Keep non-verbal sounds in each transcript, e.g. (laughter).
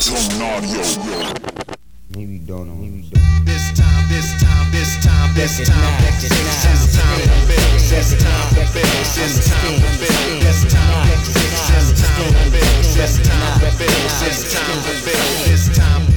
Don't know. Maybe you don't. This time, this time, this time, this time, this time, this time this time this time to build, this time, this time to build, this time to build, this time to build, this time.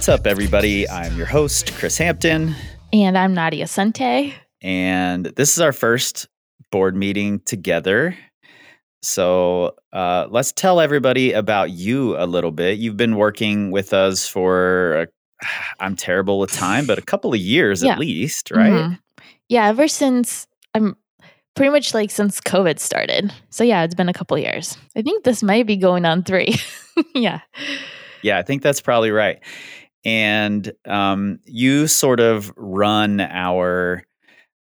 What's up, everybody? I'm your host, Kris Hampton, And I'm Nadya Suntay. and this is our first board meeting together. So uh, let's tell everybody about you a little bit. You've been working with us for, uh, (sighs) I'm terrible with time, but a couple of years Yeah. at least, right? Mhm. Yeah, ever since I'm pretty much like since COVID started. So yeah, it's been a couple years. I think this might be going on three. (laughs) yeah. Yeah, I think that's probably right. And um, you sort of run our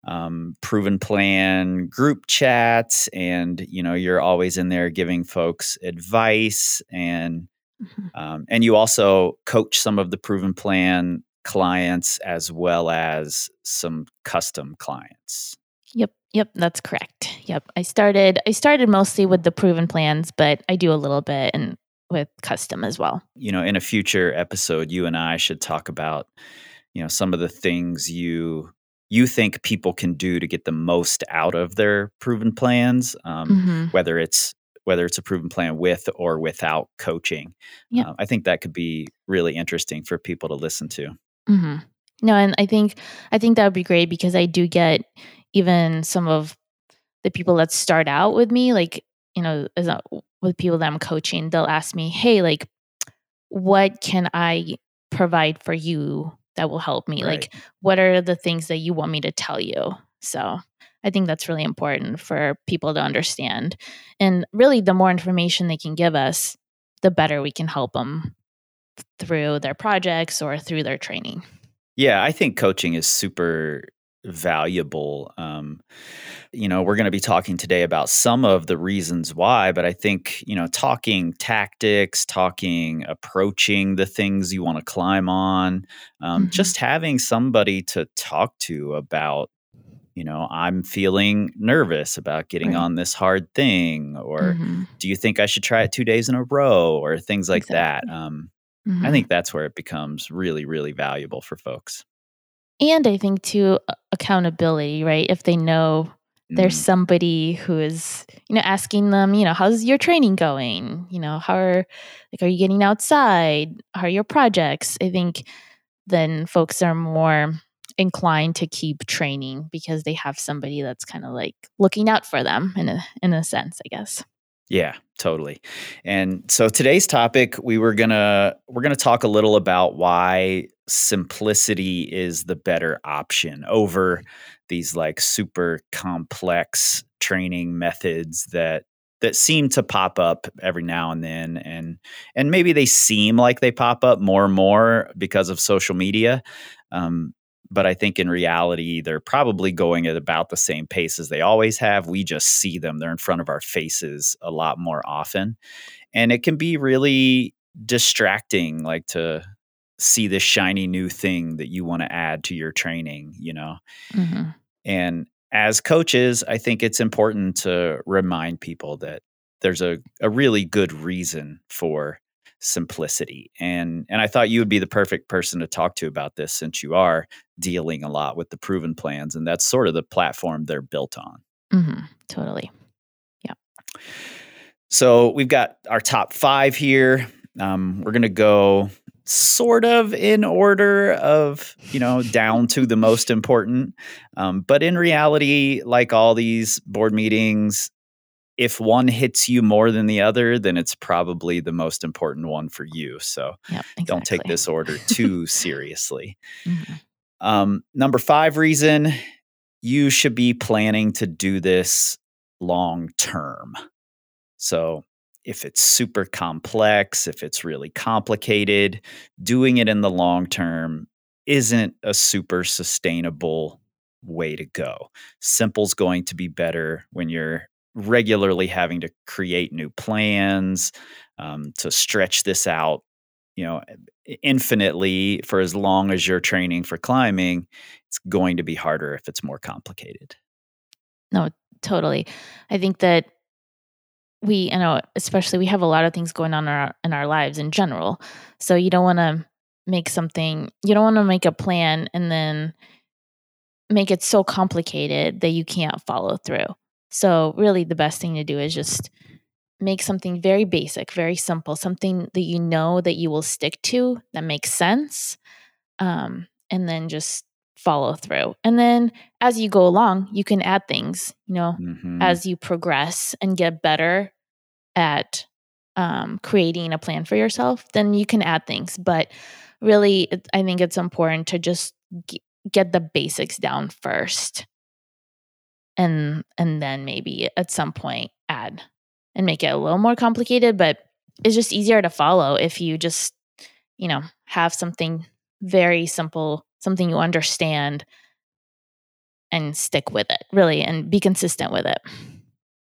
um, proven plan group chats, and you know you're always in there giving folks advice, and Mhm. um, and you also coach some of the proven plan clients as well as some custom clients. Yep. Yep. That's correct. Yep. I started I started mostly with the proven plans, but I do a little bit and with custom as well. you know, in a future episode, you and I should talk about, you know, some of the things you you think people can do to get the most out of their proven plans, um, Mhm. whether it's whether it's a proven plan with or without coaching. Yeah. Uh, I think that could be really interesting for people to listen to. hmm No, and I think I think that would be great because I do get even some of the people that start out with me, like you know, as a, with people that I'm coaching, they'll ask me, "Hey, like, what can I provide for you that will help me? Like, what are the things that you want me to tell you?" So. I think that's really important for people to understand. And really, the more information they can give us, the better we can help them through their projects or through their training. Yeah, I think coaching is super valuable. Um, you know, we're going to be talking today about some of the reasons why, but I think, you know, talking tactics, talking approaching the things you want to climb on, um, Mhm. just having somebody to talk to about, you know, I'm feeling nervous about getting Right. on this hard thing, or Mhm. do you think I should try it two days in a row, or things like Exactly. that. Um, Mhm. I think that's where it becomes really, really valuable for folks. And I think too a- accountability, right? If they know there's Mm. somebody who is, you know, asking them, you know, how's your training going? You know, how are like are you getting outside? How are your projects? I think then folks are more inclined to keep training because they have somebody that's kind of like looking out for them in a in a sense, I guess. Yeah, totally. And so today's topic, we were gonna we're gonna talk a little about why simplicity is the better option over these like super complex training methods that that seem to pop up every now and then and and maybe they seem like they pop up more and more because of social media um, but I think in reality, they're probably going at about the same pace as they always have. We just see them, they're in front of our faces a lot more often. And it can be really distracting, like to see this shiny new thing that you want to add to your training, you know? Mhm. And as coaches, I think it's important to remind people that there's a, a really good reason for simplicity. And and I thought you would be the perfect person to talk to about this since you are dealing a lot with the proven plans and that's sort of the platform they're built on. mm-hmm, Totally. Yeah. So we've got our top five here. Um, we're gonna go sort of in order of you know down to the most important um, but in reality like all these board meetings if one hits you more than the other then it's probably the most important one for you so Yep. don't take this order (laughs) too seriously Mhm. um, number five reason you should be planning to do this long term. So, if it's super complex, if it's really complicated, doing it in the long term isn't a super sustainable way to go. Simple's going to be better when you're regularly having to create new plans um, to stretch this out you know infinitely for as long as you're training for climbing it's going to be harder if it's more complicated No, totally. I think that we, you know, especially we have a lot of things going on in our in our lives in general. So you don't want to make something, you don't want to make a plan and then make it so complicated that you can't follow through. So really the best thing to do is just make something very basic, very simple, something that you know that you will stick to that makes sense. Um, and then just follow through. And then as you go along, you can add things, you know, Mhm. as you progress and get better at um, creating a plan for yourself, then you can add things. But really, it, I think it's important to just g- get the basics down first, and and then maybe at some point add and make it a little more complicated. But it's just easier to follow if you just you know have something very simple, something you understand, and stick with it really, and be consistent with it.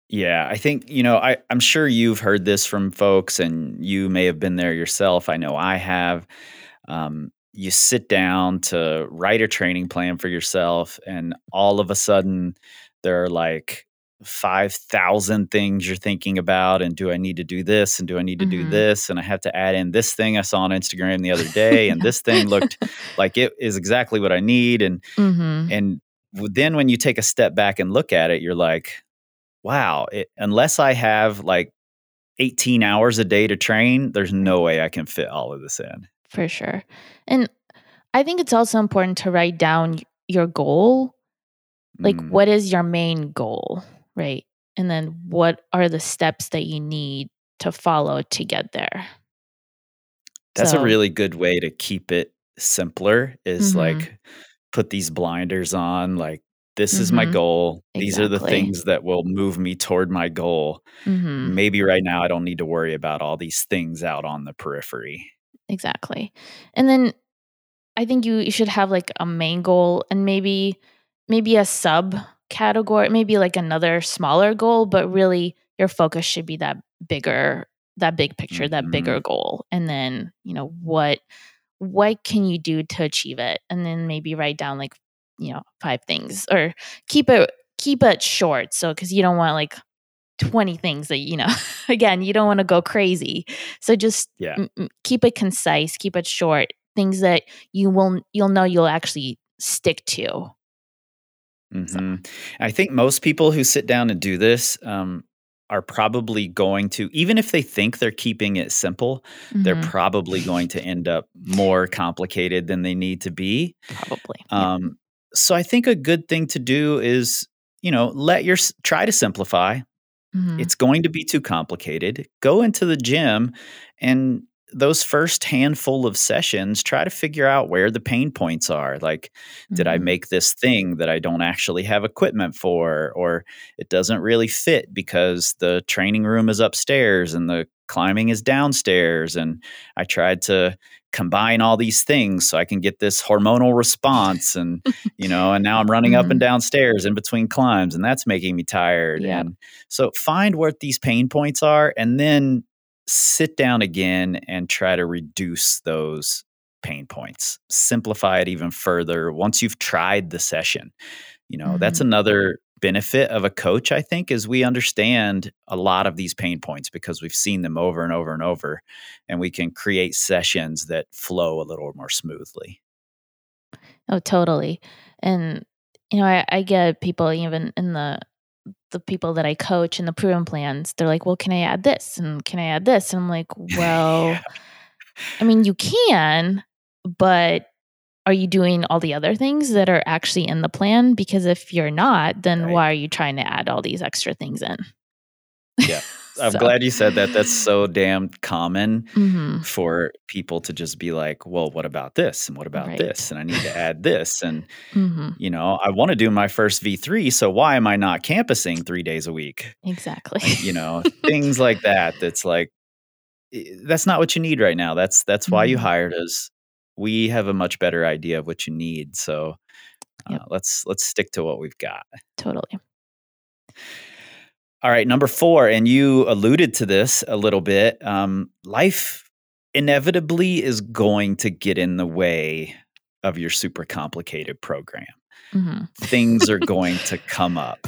Yeah, I think, you know, I, I'm sure you've heard this from folks and you may have been there yourself. I know I have. Um, you sit down to write a training plan for yourself, and all of a sudden, there are like 5,000 things you're thinking about. And do I need to do this? And do I need to do Mhm. this? And I have to add in this thing I saw on Instagram the other day. And (laughs) this thing looked like it is exactly what I need. And hmm and then when you take a step back and look at it, you're like, wow, it, unless I have like 18 hours a day to train, there's no way I can fit all of this in. for sure. And I think it's also important to write down your goal. Like, Mm, what is your main goal, right? And then what are the steps that you need to follow to get there? that's so- a really good way to keep it simpler is Mhm. like put these blinders on like this is my Mhm. goal. These are the things that will move me toward my goal. hmm Maybe right now I don't need to worry about all these things out on the periphery. Exactly. And then I think you, you should have like a main goal and maybe maybe a sub category, maybe like another smaller goal, but really your focus should be that bigger that big picture, that Mhm. bigger goal. And then, you know, what what can you do to achieve it? And then maybe write down like, you know, five things or keep it keep it short. So cuz you don't want like 20 things that you know (laughs) again you don't want to go crazy so just Yeah. m- keep it concise keep it short things that you will you'll know you'll actually stick to So- hmm I think most people who sit down and do this um, are probably going to, even if they think they're keeping it simple, they're Mhm, probably going to end up more complicated than they need to be. probably yeah. Um, so I think a good thing to do is, you know, let your try to simplify. Mhm, It's going to be too complicated. Go into the gym and those first handful of sessions, try to figure out where the pain points are. Like, did I mhm, make this thing that I don't actually have equipment for, or it doesn't really fit because the training room is upstairs and the climbing is downstairs? And I tried to combine all these things so I can get this hormonal response. And, you know, and now I'm running up and downstairs in between climbs, and that's making me tired. Yep. And so find what these pain points are and then sit down again and try to reduce those pain points simplify it even further once you've tried the session you know that's Mhm. another benefit of a coach i think is we understand a lot of these pain points because we've seen them over and over and over and we can create sessions that flow a little more smoothly oh totally and you know I, I get people even in the the people that i coach in the proven plans they're like well can i add this and can i add this and i'm like (laughs) well Yeah. I mean, you can, but are you doing all the other things that are actually in the plan? Because if you're not, then Right. why are you trying to add all these extra things in? Yeah. (laughs) i'm glad you said that that's so damn common hmm for people to just be like, well, what about this? And what about Right. this? And I need to add this. And, hmm you know, I want to do my first V3. So why am I not campusing three days a week? Exactly. You know, (laughs) things like that. That's like, that's not what you need right now. That's, that's why you Mhm. hired us. We have a much better idea of what you need. So uh, Yep. let's, let's stick to what we've got. totally. All right, number four, and you alluded to this a little bit. Um, life inevitably is going to get in the way of your super complicated program. Mhm. Things are (laughs) going to come up.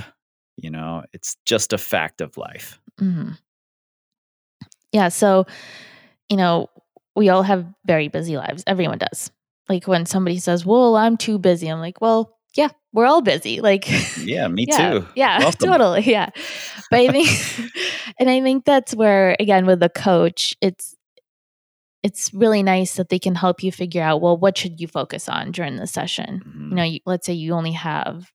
You know, it's just a fact of life. Mhm. Yeah. So, you know, we all have very busy lives. Everyone does. Like when somebody says, Well, I'm too busy, I'm like, Well, yeah, we're all busy. Like, Yeah, me (laughs) yeah, too. yeah, (laughs) totally. Yeah. But I think, (laughs) and I think that's where, again, with the coach, it's, it's really nice that they can help you figure out, well, what should you focus on during the session? Mhm. you know, you, let's say you only have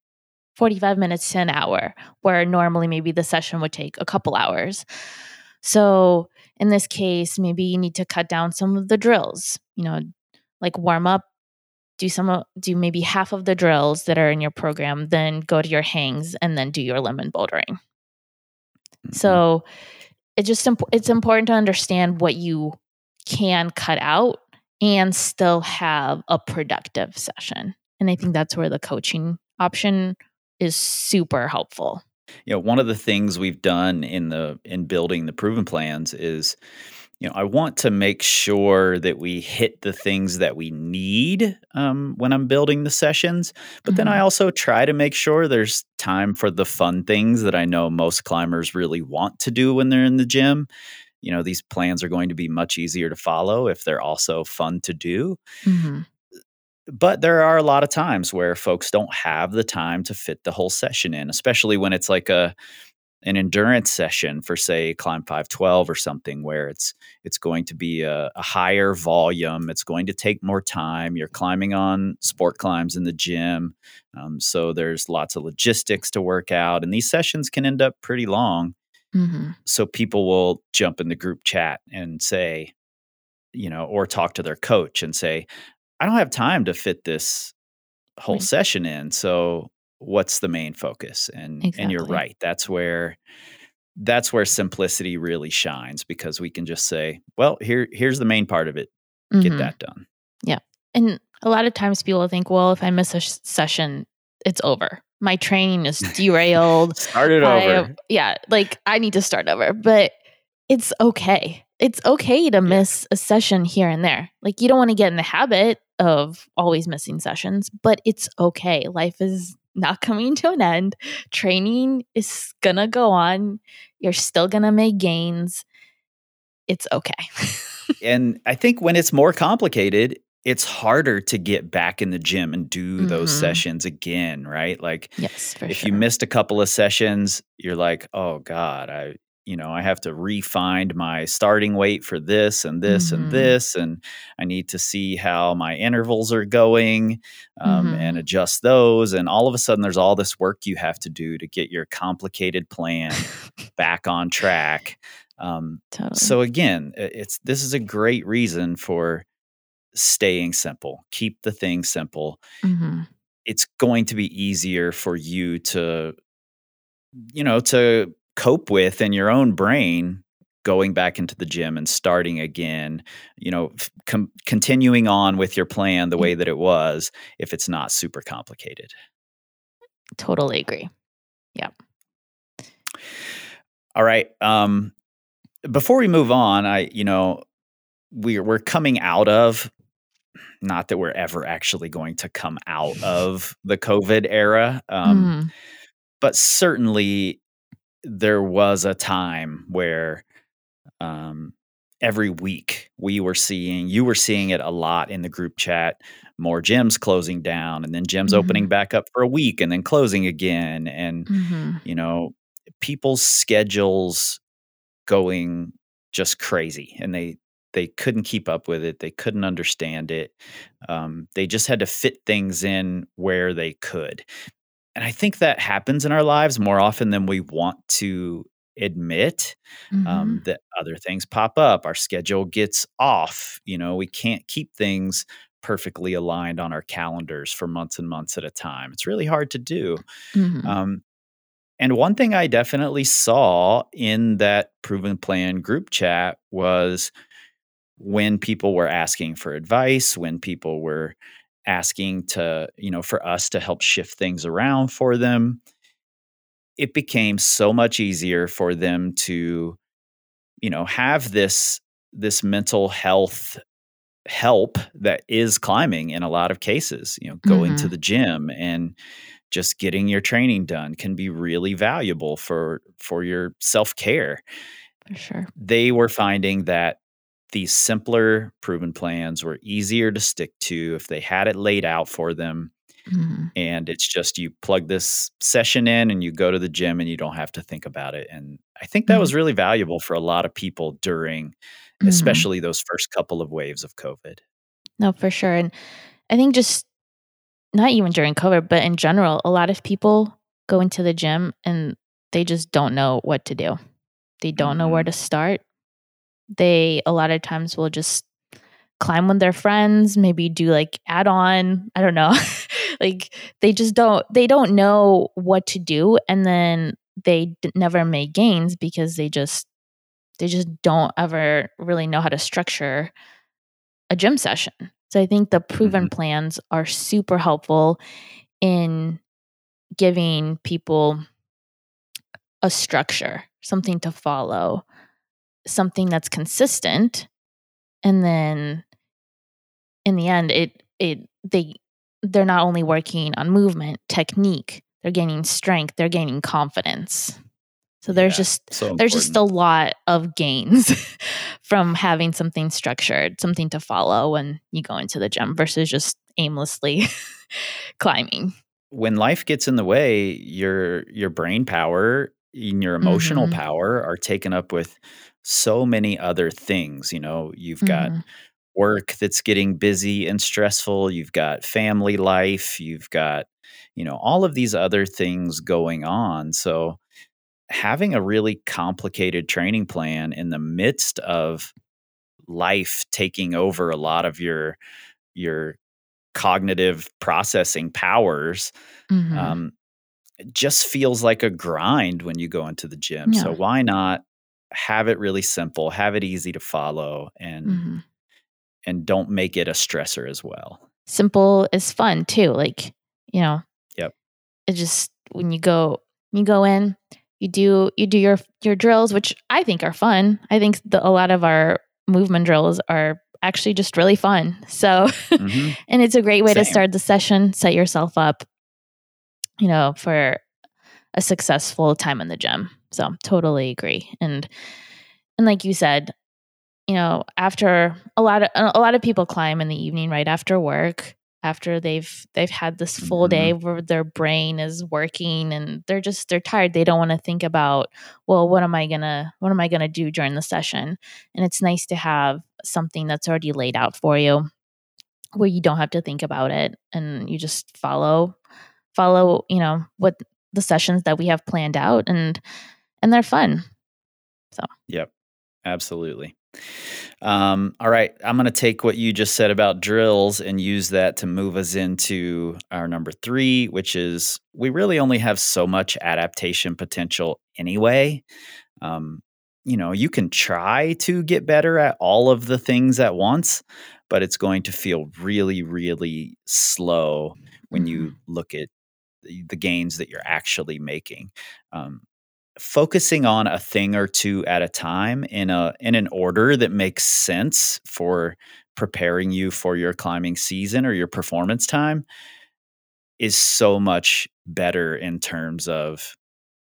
45 minutes to an hour, where normally maybe the session would take a couple hours. So in this case, maybe you need to cut down some of the drills, you know, like warm up, do some, do maybe half of the drills that are in your program, then go to your hangs and then do your limit bouldering. Mhm. So it just imp- it's important to understand what you can cut out and still have a productive session. And I think that's where the coaching option is super helpful. you know one of the things we've done in the in building the proven plans is you know i want to make sure that we hit the things that we need um, when i'm building the sessions but then i Mhm. also try to make sure there's time for the fun things that i know most climbers really want to do when they're in the gym you know these plans are going to be much easier to follow if they're also fun to do Mhm. but there are a lot of times where folks don't have the time to fit the whole session in especially when it's like a an endurance session for say climb 512 or something where it's it's going to be a, a higher volume it's going to take more time you're climbing on sport climbs in the gym um, so there's lots of logistics to work out and these sessions can end up pretty long Mhm. so people will jump in the group chat and say you know or talk to their coach and say i don't have time to fit this whole Right. session in so what's the main focus and and you're right that's where that's where simplicity really shines because we can just say well here here's the main part of it get Mhm. that done yeah And a lot of times people think, well, if I miss a sh- session, it's over. My training is (laughs) derailed. start it I- over yeah, like I need to start over, but it's okay. It's okay to miss a session here and there. Like you don't want to get in the habit of always missing sessions, but it's okay. Life is not coming to an end. Training is gonna go on. You're still gonna make gains. It's okay. (laughs) and i think when it's more complicated it's harder to get back in the gym and do those Mhm. sessions again right like yes, if sure. you missed a couple of sessions, you're like, oh God, I, you know, I have to re-find my starting weight for this and this Mhm. and this, and I need to see how my intervals are going um, Mhm. and adjust those. And all of a sudden, there's all this work you have to do to get your complicated plan (laughs) back on track. Um, totally. so again, it's this is a great reason for staying simple. Keep the thing simple Mhm. it's going to be easier for you to you know to cope with in your own brain going back into the gym and starting again you know com- continuing on with your plan the Mm. way that it was if it's not super complicated totally agree. Yep. All right um before we move on i you know we're we're coming out of not that we're ever actually going to come out of the covid era um Mhm. but certainly there was a time where um, every week we were seeing you were seeing it a lot in the group chat more gyms closing down and then gyms opening Mhm. back up for a week and then closing again and Mhm. you know people's schedules going just crazy and they they couldn't keep up with it they couldn't understand it um, they just had to fit things in where they could and i think that happens in our lives more often than we want to admit Mhm. um, that other things pop up our schedule gets off you know we can't keep things perfectly aligned on our calendars for months and months at a time it's really hard to do Mhm. um, and one thing I definitely saw in that proven plan group chat was when people were asking for advice, when people were asking to, you know, for us to help shift things around for them. it became so much easier for them to you know have this this mental health help that is climbing in a lot of cases you know going to Mhm. the gym and just getting your training done can be really valuable for for your self-care For sure. they were finding that these simpler proven plans were easier to stick to if they had it laid out for them Mhm. and it's just you plug this session in and you go to the gym and you don't have to think about it and i think that Mhm. was really valuable for a lot of people during Mhm. especially those first couple of waves of covid No, for sure. And I think just not even during COVID, but in general, a lot of people go into the gym and they just don't know what to do. They don't know where Mhm. to start. They a lot of times will just climb with their friends, maybe do like add on, I don't know. (laughs) like they just don't they don't know what to do and then they d- never make gains because they just they just don't ever really know how to structure a gym session. So I think the proven mm-hmm. plans are super helpful in giving people a structure, something to follow, something that's consistent, and then in the end it it they they're not only working on movement, technique, they're gaining strength, they're gaining confidence. So there's Yeah, just so there's just a lot of gains (laughs) from having something structured, something to follow when you go into the gym versus just aimlessly (laughs) climbing. when life gets in the way your your brain power and your emotional Mhm. power are taken up with so many other things you know you've got Mhm. work that's getting busy and stressful you've got family life you've got you know all of these other things going on so having a really complicated training plan in the midst of life taking over a lot of your your cognitive processing powers Mhm. um, just feels like a grind when you go into the gym so why not have it really simple have it easy to follow and Mhm. and don't make it a stressor as well Simple is fun too. Like, you know, Yep. it just when you go you go in, you do you do your your drills, which I think are fun. I think the, a lot of our movement drills are actually just really fun. So, Mhm. (laughs) and it's a great way to start the session, set yourself up, you know, for a successful time in the gym. So, totally agree. And and like you said, you know, after a lot of a lot of people climb in the evening right after work, after they've they've had this full day mm-hmm. where their brain is working and they're just they're tired. They don't want to think about, well, what am I gonna what am I gonna do during the session? And it's nice to have something that's already laid out for you where you don't have to think about it and you just follow follow, you know, what the sessions that we have planned out and and they're fun. So, yep, absolutely. Um, all right, I'm going to take what you just said about drills and use that to move us into our number three, which is we really only have so much adaptation potential anyway. Um, you know, you can try to get better at all of the things at once, but it's going to feel really, really slow when you look at the the gains that you're actually making. Um, focusing on a thing or two at a time in a in an order that makes sense for preparing you for your climbing season or your performance time is so much better in terms of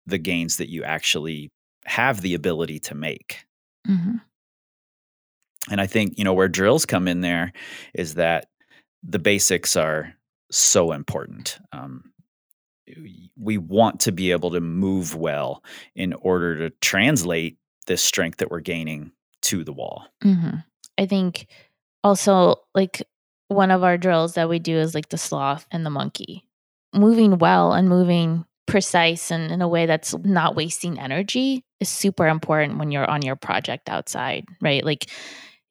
the gains that you actually have the ability to make. Mhm. And I think, you know, where drills come in there is that the basics are so important. Um, we want to be able to move well in order to translate this strength that we're gaining to the wall. hmm I think also like one of our drills that we do is like the sloth and the monkey. Moving well and moving precise and in a way that's not wasting energy is super important when you're on your project outside, right? Like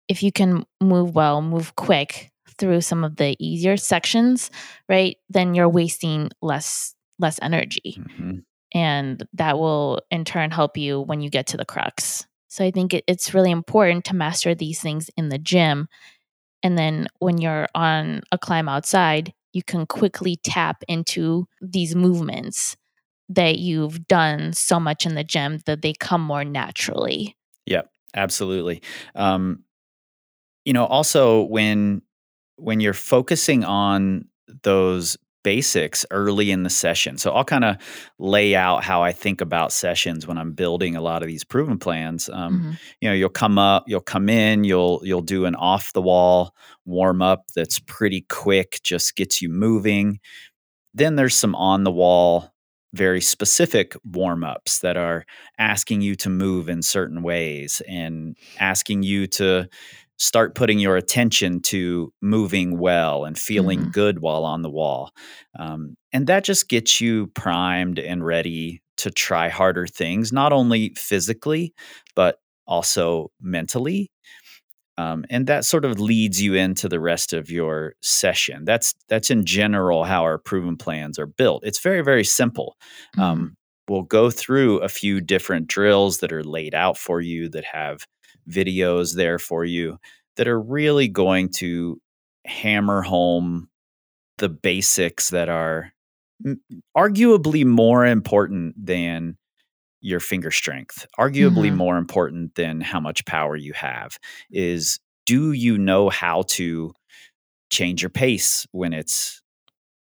if you can move well, move quick through some of the easier sections, right? Then you're wasting less less energy Mhm. and that will in turn help you when you get to the crux. So I think it, it's really important to master these things in the gym. And then when you're on a climb outside, you can quickly tap into these movements that you've done so much in the gym that they come more naturally. Yep, absolutely. Um, you know, also when when you're focusing on those basics early in the session. So I'll kind of lay out how I think about sessions when I'm building a lot of these proven plans. Um, Mhm. You know, you'll come up, you'll come in, you'll you'll do an off the wall warm up that's pretty quick, just gets you moving. Then there's some on the wall, very specific warm ups that are asking you to move in certain ways and asking you to start putting your attention to moving well and feeling Mhm. good while on the wall. Um, and that just gets you primed and ready to try harder things, not only physically, but also mentally. Um, and that sort of leads you into the rest of your session. That's that's in general how our proven plans are built. It's very very simple. Mhm. Um, we'll go through a few different drills that are laid out for you that have videos there for you that are really going to hammer home the basics that are arguably more important than your finger strength arguably Mhm. more important than how much power you have is do you know how to change your pace when it's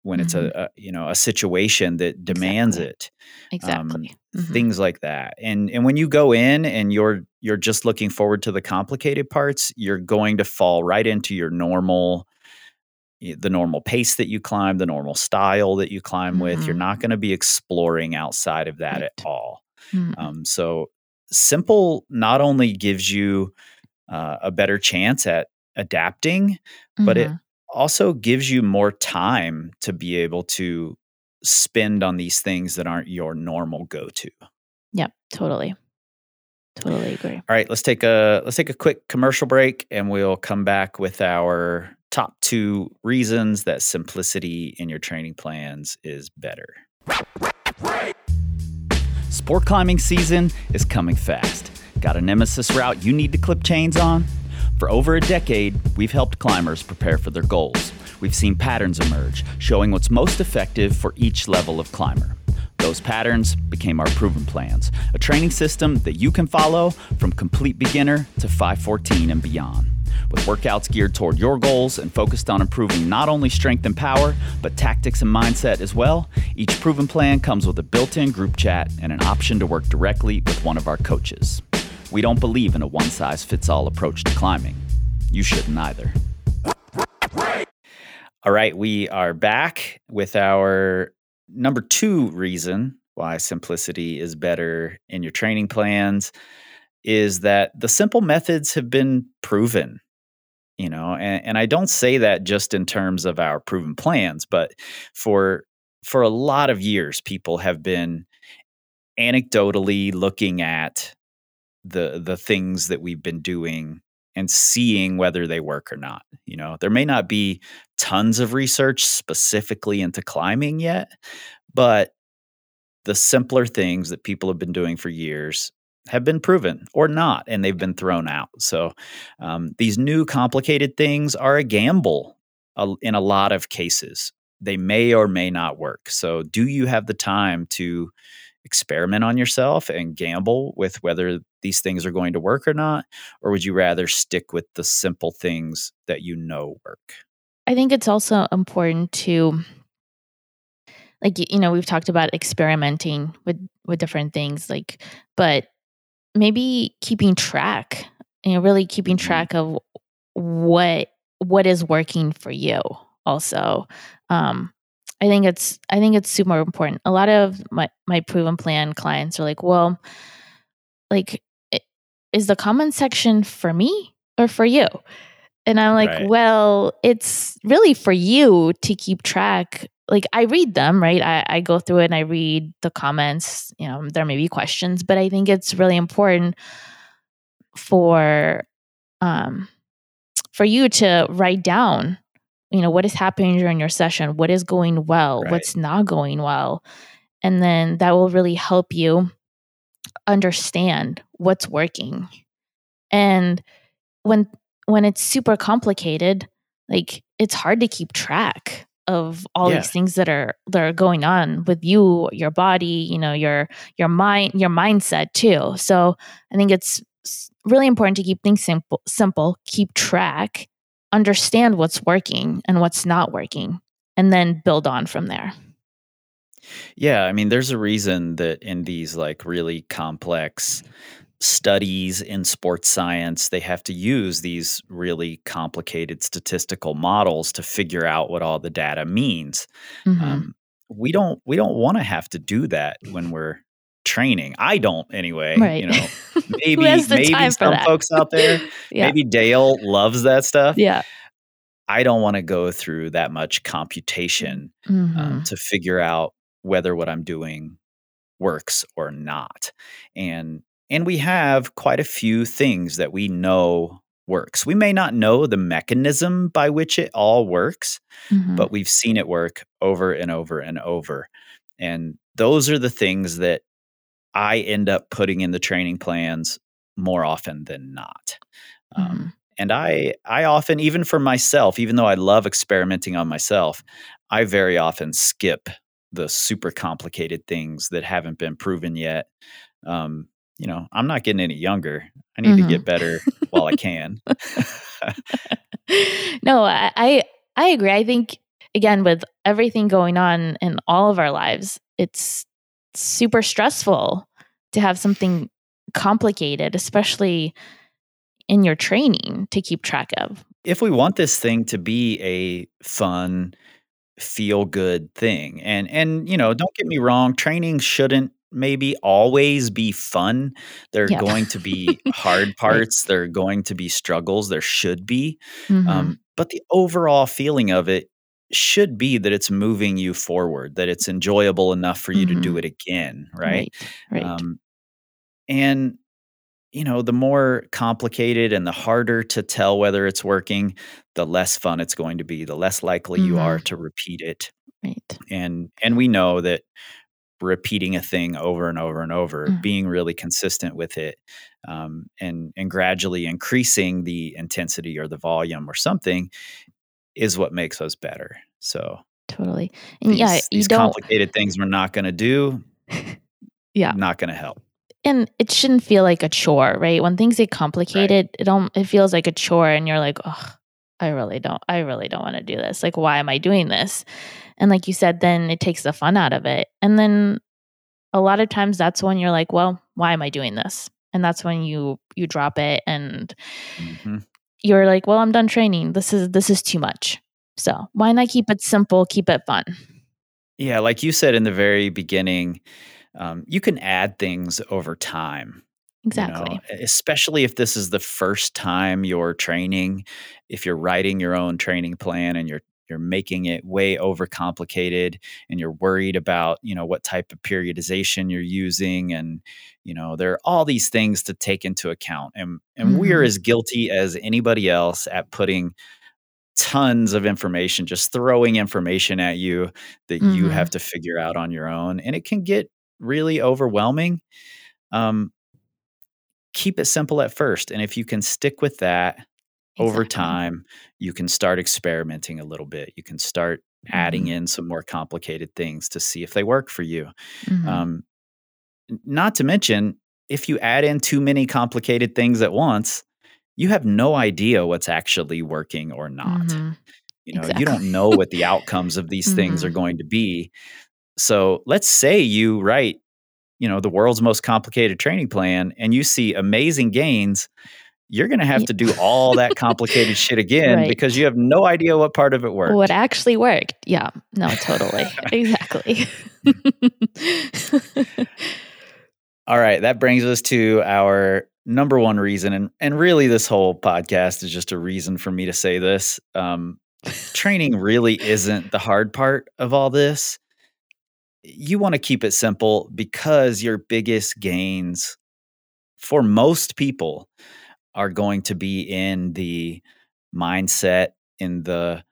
when it's a, a you know a situation that demands Exactly. it exactly. um, Mhm. things like that and and when you go in and you're you're just looking forward to the complicated parts you're going to fall right into your normal the normal pace that you climb the normal style that you climb with you're Mhm. not going to be exploring outside of that at Right. all Mhm. um, so simple not only gives you uh, a better chance at adapting but it Mhm. also gives you more time to be able to spend on these things that aren't your normal go-to Yep, totally. Totally agree. All right, let's take a let's take a quick commercial break and we'll come back with our top 2 reasons that simplicity in your training plans is better. Sport climbing season is coming fast. Got a nemesis route you need to clip chains on? For over a decade, we've helped climbers prepare for their goals. We've seen patterns emerge, showing what's most effective for each level of climber. Those patterns became our proven plans, a training system that you can follow from complete beginner to 514 and beyond. With workouts geared toward your goals and focused on improving not only strength and power, but tactics and mindset as well, each proven plan comes with a built in group chat and an option to work directly with one of our coaches. We don't believe in a one size fits all approach to climbing. You shouldn't either. All right, we are back with our number two reason why simplicity is better in your training plans is that the simple methods have been proven you know and, and i don't say that just in terms of our proven plans but for for a lot of years people have been anecdotally looking at the the things that we've been doing and seeing whether they work or not you know there may not be tons of research specifically into climbing yet but the simpler things that people have been doing for years have been proven or not, and they've been thrown out. So um, these new complicated things are a gamble in a lot of cases. They may or may not work. So, do you have the time to experiment on yourself and gamble with whether these things are going to work or not? Or would you rather stick with the simple things that you know work? I think it's also important to like you know we've talked about experimenting with with different things like but maybe keeping track you know really keeping Mhm. track of what what is working for you also um i think it's i think it's super important a lot of my my proven plan clients are like well like is the comment section for me or for you and i'm like Right. well it's really for you to keep track like i read them right I, I go through it and i read the comments you know there may be questions but i think it's really important for um for you to write down you know what is happening during your session what is going well Right. what's not going well and then that will really help you understand what's working. And when when it's super complicated like it's hard to keep track of all Yeah. these things that are that are going on with you your body you know your your mind your mindset too. So i think it's really important to keep things simple simple keep track understand what's working and what's not working and then build on from there. Yeah, I mean, there's a reason that in these like really complex studies in sports science, they have to use these really complicated statistical models to figure out what all the data means. Mhm. Um, we don't we don't want to have to do that when we're training. I don't anyway. right You (laughs) know, maybe maybe some that? folks out there, (laughs) yeah maybe Dale loves that stuff. yeah I don't want to go through that much computation Mhm. um, to figure out whether what I'm doing works or not. And and we have quite a few things that we know works. We may not know the mechanism by which it all works, Mhm. but we've seen it work over and over and over. And those are the things that I end up putting in the training plans more often than not. Um, Mhm. and I I often even for myself, even though I love experimenting on myself, I very often skip the super complicated things that haven't been proven yet. Um, you know, I'm not getting any younger. I need Mhm. to get better while I can. (laughs) (laughs) no, I, I I agree. I think again with everything going on in all of our lives, it's super stressful to have something complicated, especially in your training to keep track of. if we want this thing to be a fun feel good thing and and you know don't get me wrong training shouldn't maybe always be fun there are Yep. going to be (laughs) hard parts there are going to be struggles there should be Mhm. um, but the overall feeling of it should be that it's moving you forward that it's enjoyable enough for you to do Mhm. it again right, Right. Right. um, and you know, the more complicated and the harder to tell whether it's working, the less fun it's going to be, the less likely you are to repeat it. right. And and we know that repeating a thing over and over and over, Mhm. being really consistent with it, um, and and gradually increasing the intensity or the volume or something is what makes us better. So Totally. And these, yeah, you these don't complicated things we're not going to do, (laughs) Yeah. not going to help. and it shouldn't feel like a chore, right? When things get complicated, it don't it feels like a chore and you're like, "Oh, I really don't I really don't want to do this. Like why am I doing this?" And like you said, then it takes the fun out of it. And then a lot of times that's when you're like, "Well, why am I doing this?" And that's when you you drop it and Mhm. you're like, "Well, I'm done training. This is this is too much." So, why not keep it simple, keep it fun? Yeah, like you said in the very beginning, um, you can add things over time. you know, Exactly. especially if this is the first time you're training, if you're writing your own training plan and you're you're making it way overcomplicated and you're worried about you know what type of periodization you're using and you know there are all these things to take into account and and we're Mhm. as guilty as anybody else at putting tons of information just throwing information at you that you Mhm. have to figure out on your own and it can get really overwhelming um, keep it simple at first and if you can stick with that over time you can start experimenting a little bit you can start adding Mhm. in some more complicated things to see if they work for you Mhm. um, not to mention if you add in too many complicated things at once you have no idea what's actually working or not Mhm. you know you don't know what the outcomes of (laughs) these things are Mhm. going to be so let's say you write you know the world's most complicated training plan and you see amazing gains you're going to have to do all that complicated shit again Right. because you have no idea what part of it worked What actually worked. Yeah. No, totally. (laughs) exactly. (laughs) all right that brings us to our number one reason and and really this whole podcast is just a reason for me to say this um training really isn't the hard part of all this you want to keep it simple because your biggest gains for most people are going to be in the mindset in the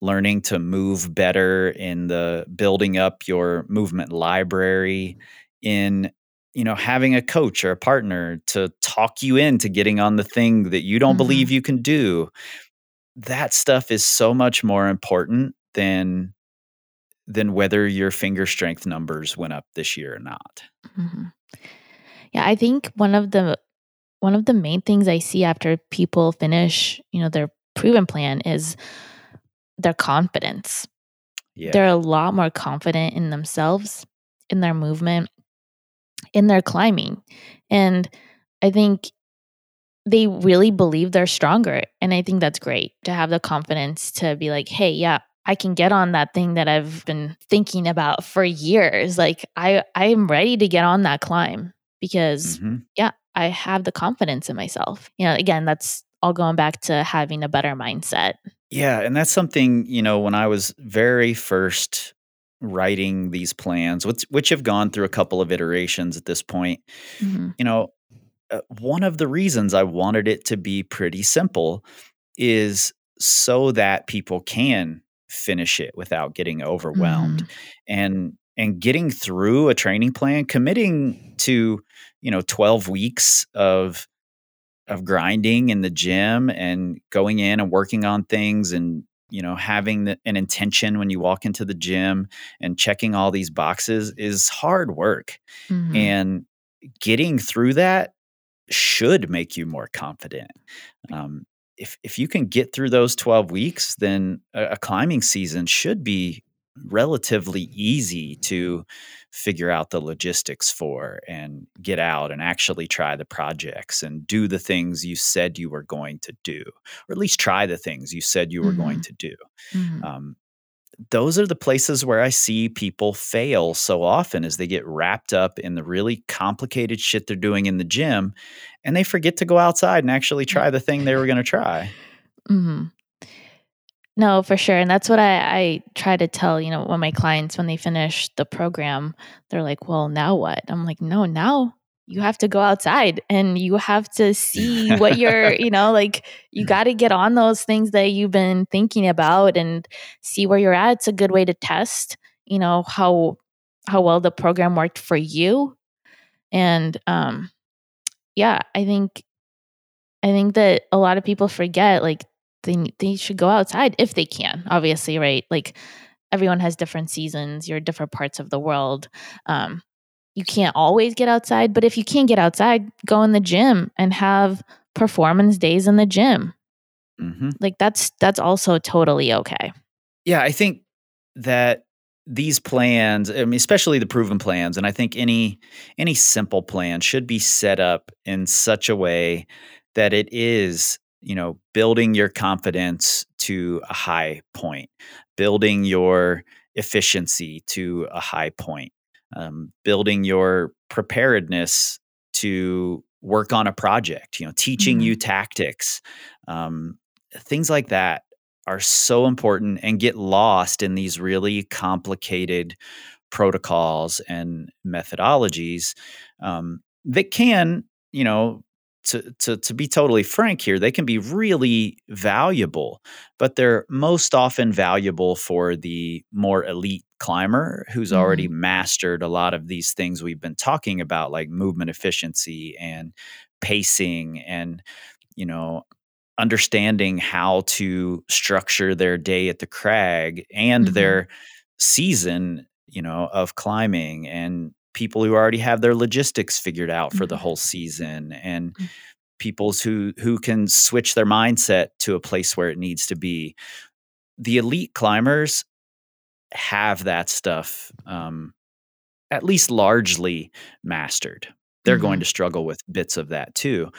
learning to move better in the building up your movement library in you know having a coach or a partner to talk you into getting on the thing that you don't Mhm. believe you can do that stuff is so much more important than than whether your finger strength numbers went up this year or not. Mhm. Yeah, I think one of the one of the main things I see after people finish, you know, their proven plan is their confidence. Yeah. They're a lot more confident in themselves, in their movement, in their climbing. And I think they really believe they're stronger. And I think that's great to have the confidence to be like, hey, yeah, I can get on that thing that I've been thinking about for years. Like I I am ready to get on that climb because Mhm. yeah, I have the confidence in myself. You know, again, that's all going back to having a better mindset. Yeah, and that's something, you know, when I was very first writing these plans, which which have gone through a couple of iterations at this point, Mhm. you know, uh, one of the reasons I wanted it to be pretty simple is so that people can finish it without getting overwhelmed Mhm. and and getting through a training plan committing to you know 12 weeks of of grinding in the gym and going in and working on things and you know having the, an intention when you walk into the gym and checking all these boxes is hard work Mhm. and getting through that should make you more confident um, if if you can get through those 12 weeks then a, a climbing season should be relatively easy to figure out the logistics for and get out and actually try the projects and do the things you said you were going to do or at least try the things you said you were going Mhm. to do Mhm. um, those are the places where I see people fail so often as they get wrapped up in the really complicated shit they're doing in the gym and they forget to go outside and actually try the thing they were going to try. Mhm. No, for sure. And that's what I, I try to tell, you know, when my clients, when they finish the program, they're like, well, now what? I'm like, no, now you have to go outside and you have to see what (laughs) you're, you know, like you got to get on those things that you've been thinking about and see where you're at. It's a good way to test, you know, how, how well the program worked for you. And, um, yeah, I think, I think that a lot of people forget, like, they they should go outside if they can obviously right? Like everyone has different seasons you're different parts of the world um you can't always get outside but if you can't get outside go in the gym and have performance days in the gym. Hmm like that's that's also totally okay. Yeah, I think that these plans, I mean, especially the proven plans, and I think any any simple plan should be set up in such a way that it is, you know, building your confidence to a high point, building your efficiency to a high point, um, building your preparedness to work on a project, you know, teaching you tactics, um, things like that are so important and get lost in these really complicated protocols and methodologies um, that can, you know, to, to, to be totally frank here, they can be really valuable, but they're most often valuable for the more elite climber who's already mastered a lot of these things we've been talking about, like movement efficiency and pacing and, you know, understanding how to structure their day at the crag and Mhm. their season, you know, of climbing and people who already have their logistics figured out for the Mhm. whole season and Mm. people's who who can switch their mindset to a place where it needs to be. The elite climbers have that stuff um, at least largely mastered. They're going Mhm. to struggle with bits of that too.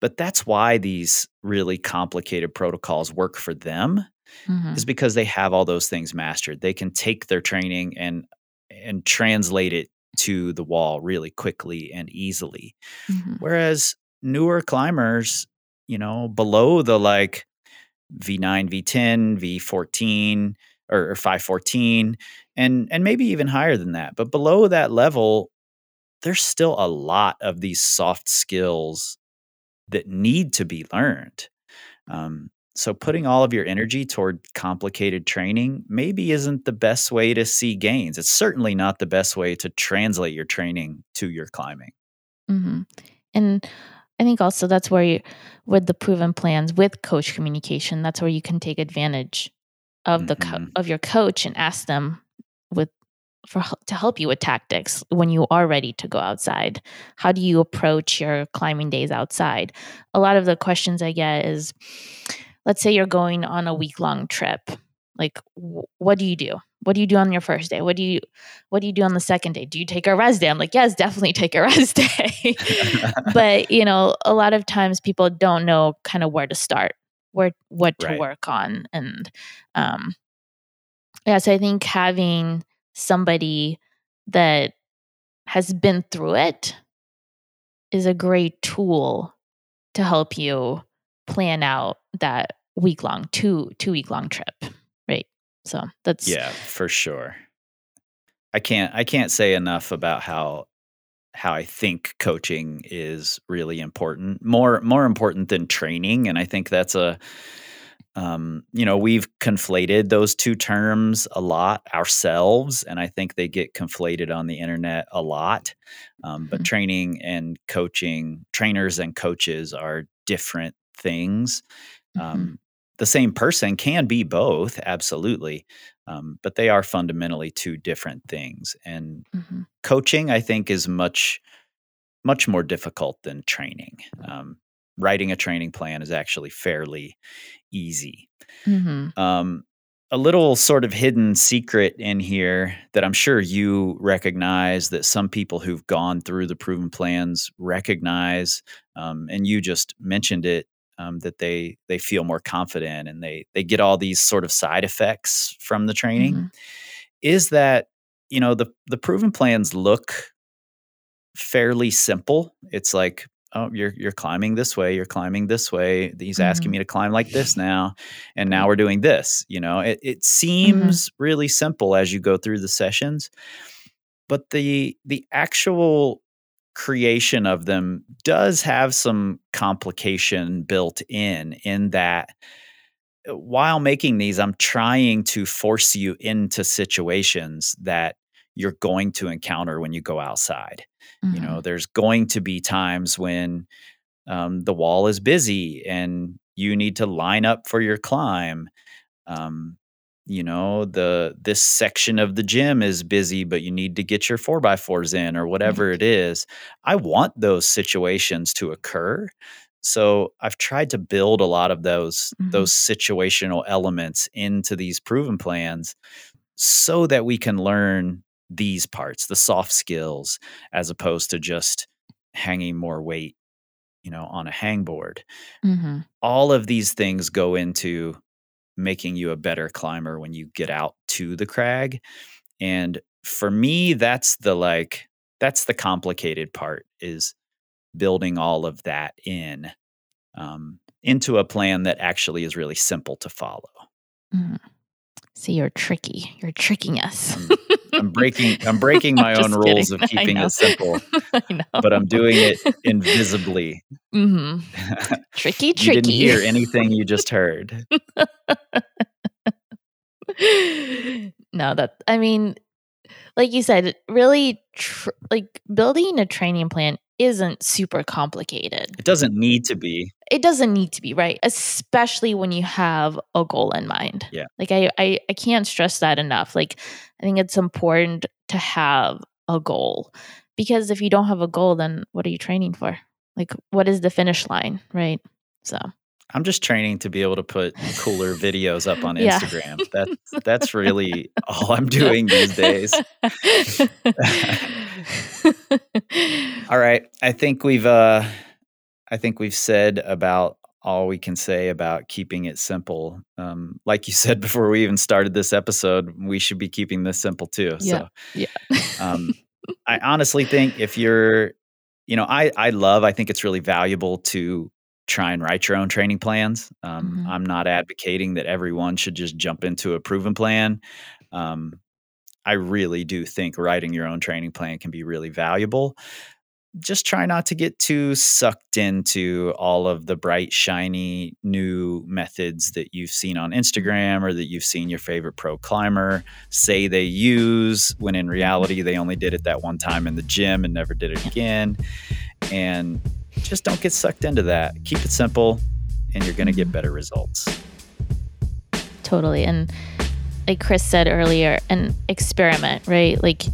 But that's why these really complicated protocols work for them is because they have all those things mastered. They can take their training and and translate it to the wall really quickly and easily. Mhm. Whereas newer climbers, you know, below the like V9, V10, V14 or, or 514 and and maybe even higher than that. But below that level, there's still a lot of these soft skills that need to be learned. Um, so putting all of your energy toward complicated training maybe isn't the best way to see gains. It's certainly not the best way to translate your training to your climbing. hmm And I think also that's where you, with the proven plans with coach communication, that's where you can take advantage of the co- Mhm. of your coach and ask them with for to help you with tactics when you are ready to go outside. How do you approach your climbing days outside? A lot of the questions I get is let's say you're going on a week long trip. Like wh- what do you do? What do you do on your first day? What do you what do you do on the second day? Do you take a rest day? I'm like, yes, definitely take a (laughs) rest day. (laughs) but you know, a lot of times people don't know kind of where to start, where what to Right. work on, and um, yeah. So I think having somebody that has been through it is a great tool to help you plan out that week long two two week long trip, right? So that's Yeah, for sure. I can't I can't say enough about how how I think coaching is really important. More more important than training and I think that's a um, you know, we've conflated those two terms a lot ourselves, and I think they get conflated on the internet a lot. Um, but Mhm. training and coaching, trainers and coaches are different things. Mhm. Um, the same person can be both, absolutely, um, but they are fundamentally two different things. And Mhm. coaching, I think, is much much more difficult than training. Um, writing a training plan is actually fairly easy. Mhm. Um, a little sort of hidden secret in here that I'm sure you recognize that some people who've gone through the proven plans recognize, um, and you just mentioned it um, that they they feel more confident and they they get all these sort of side effects from the training. Mhm. Is that you know the the proven plans look fairly simple. It's like oh you're you're climbing this way, you're climbing this way. He's asking Mhm. me to climb like this now and now we're doing this you know it, it seems really simple as you go through the sessions but the the actual creation of them does have some complication built in in that uh, while making these i'm trying to force you into situations that you're going to encounter when you go outside you know Mhm. there's going to be times when um, the wall is busy and you need to line up for your climb um, you know the this section of the gym is busy but you need to get your four by fours in or whatever it is i want those situations to occur so i've tried to build a lot of those Mhm. those situational elements into these proven plans so that we can learn these parts the soft skills as opposed to just hanging more weight you know on a hangboard Mhm. all of these things go into making you a better climber when you get out to the crag and for me that's the like that's the complicated part is building all of that in um, into a plan that actually is really simple to follow Mhm. See, you're tricky. You're tricking us. I'm breaking i'm breaking (laughs) my I'm own rules kidding. of keeping it simple (laughs) I know. but i'm doing it invisibly Mm-hmm. Tricky, (laughs) you tricky. didn't hear anything you just heard no, that I mean, like you said, really, tr- like building a training plan isn't super complicated. it doesn't need to be It doesn't need to be right, especially when you have a goal in mind. Yeah. like I, I, I can't stress that enough. Like, I think it's important to have a goal because if you don't have a goal, then what are you training for? Like, what is the finish line, right? So. I'm just training to be able to put cooler videos up on Yeah. Instagram. That's that's (laughs) really all I'm doing these days. (laughs) All right, I think we've uh I think we've said about all we can say about keeping it simple. Um, like you said (laughs) before we even started this episode, we should be keeping this simple too. Yeah, So yeah. um, I honestly think if you're, you know, I I love. I think it's really valuable to try and write your own training plans. Um, Mhm. I'm not advocating that everyone should just jump into a proven plan. Um, I really do think writing your own training plan can be really valuable. Just try not to get too sucked into all of the bright, shiny new methods that you've seen on Instagram or that you've seen your favorite pro climber say they use, when in reality, they only did it that one time in the gym and never did it again. And just don't get sucked into that. Keep it simple, and you're going to get better results. totally and like Kris said earlier, an experiment, right? Like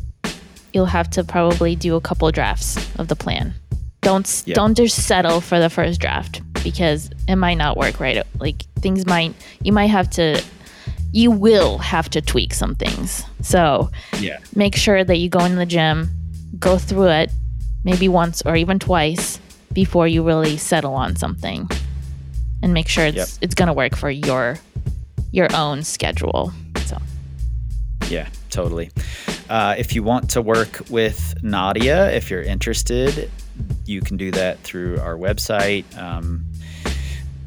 you'll have to probably do a couple drafts of the plan. Don't Yeah. don't just settle for the first draft because it might not work right. Like things might you might have to you will have to tweak some things. So Yeah. make sure that you go in the gym, go through it maybe once or even twice before you really settle on something and make sure it's Yep. it's going to work for your your own schedule. So, Yeah, totally. Uh, if you want to work with Nadya, if you're interested, you can do that through our website. Um,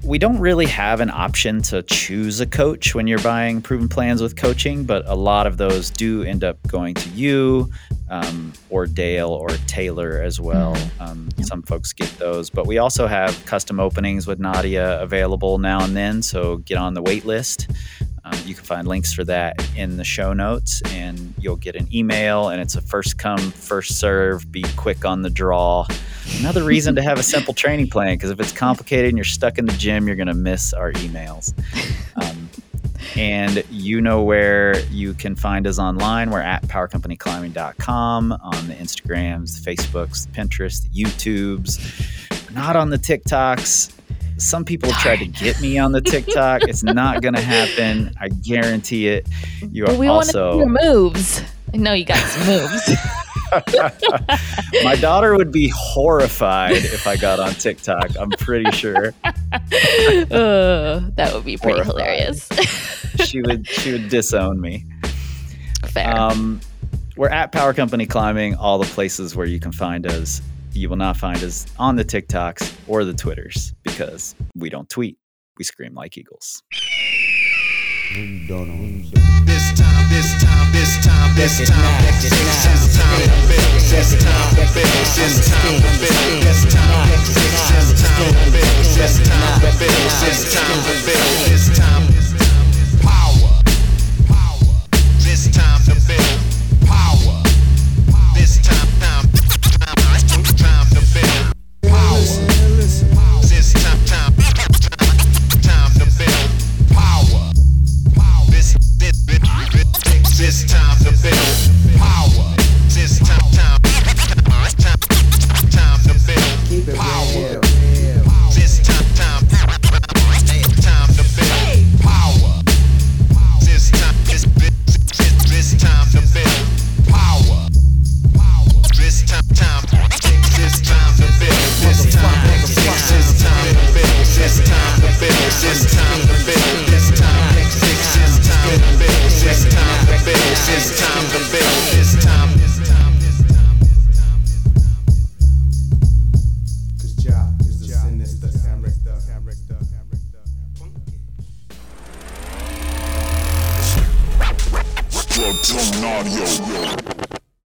we don't really have an option to choose a coach when you're buying proven plans with coaching, but a lot of those do end up going to you um, or Dale or Taylor as well. Um, Some folks get those, but we also have custom openings with Nadya available now and then. So get on the wait list. Um, you can find links for that in the show notes, and you'll get an email, and it's a first come, first serve. Be quick on the draw. Another reason to have a simple training plan because if it's complicated and you're stuck in the gym, you're going to miss our emails. (laughs) And you know where you can find us online. We're at powercompanyclimbing.com on the Instagrams, the Facebooks, the Pinterest, the YouTubes. Not on the TikToks. Some people have tried to get me on the TikTok. it's not going to happen. I guarantee it. You are but we want to see also your moves. I know you got some moves. (laughs) (laughs) My daughter would be horrified if I got on TikTok. I'm pretty sure (laughs) uh, that would be pretty Horrified. hilarious. (laughs) she would she would disown me. Fair. Um, we're at Power Company Climbing, all the places where you can find us. You will not find us on the TikToks or the Twitters because we don't tweet. We scream like eagles. No, you don't. No, you don't. This time, this time, this time, this This is time, not, this this is time, this not, time, this this is time, not, this this is time, not, this this time, is this not, time, this this is time, not, this this is time, not, this this time, is this time,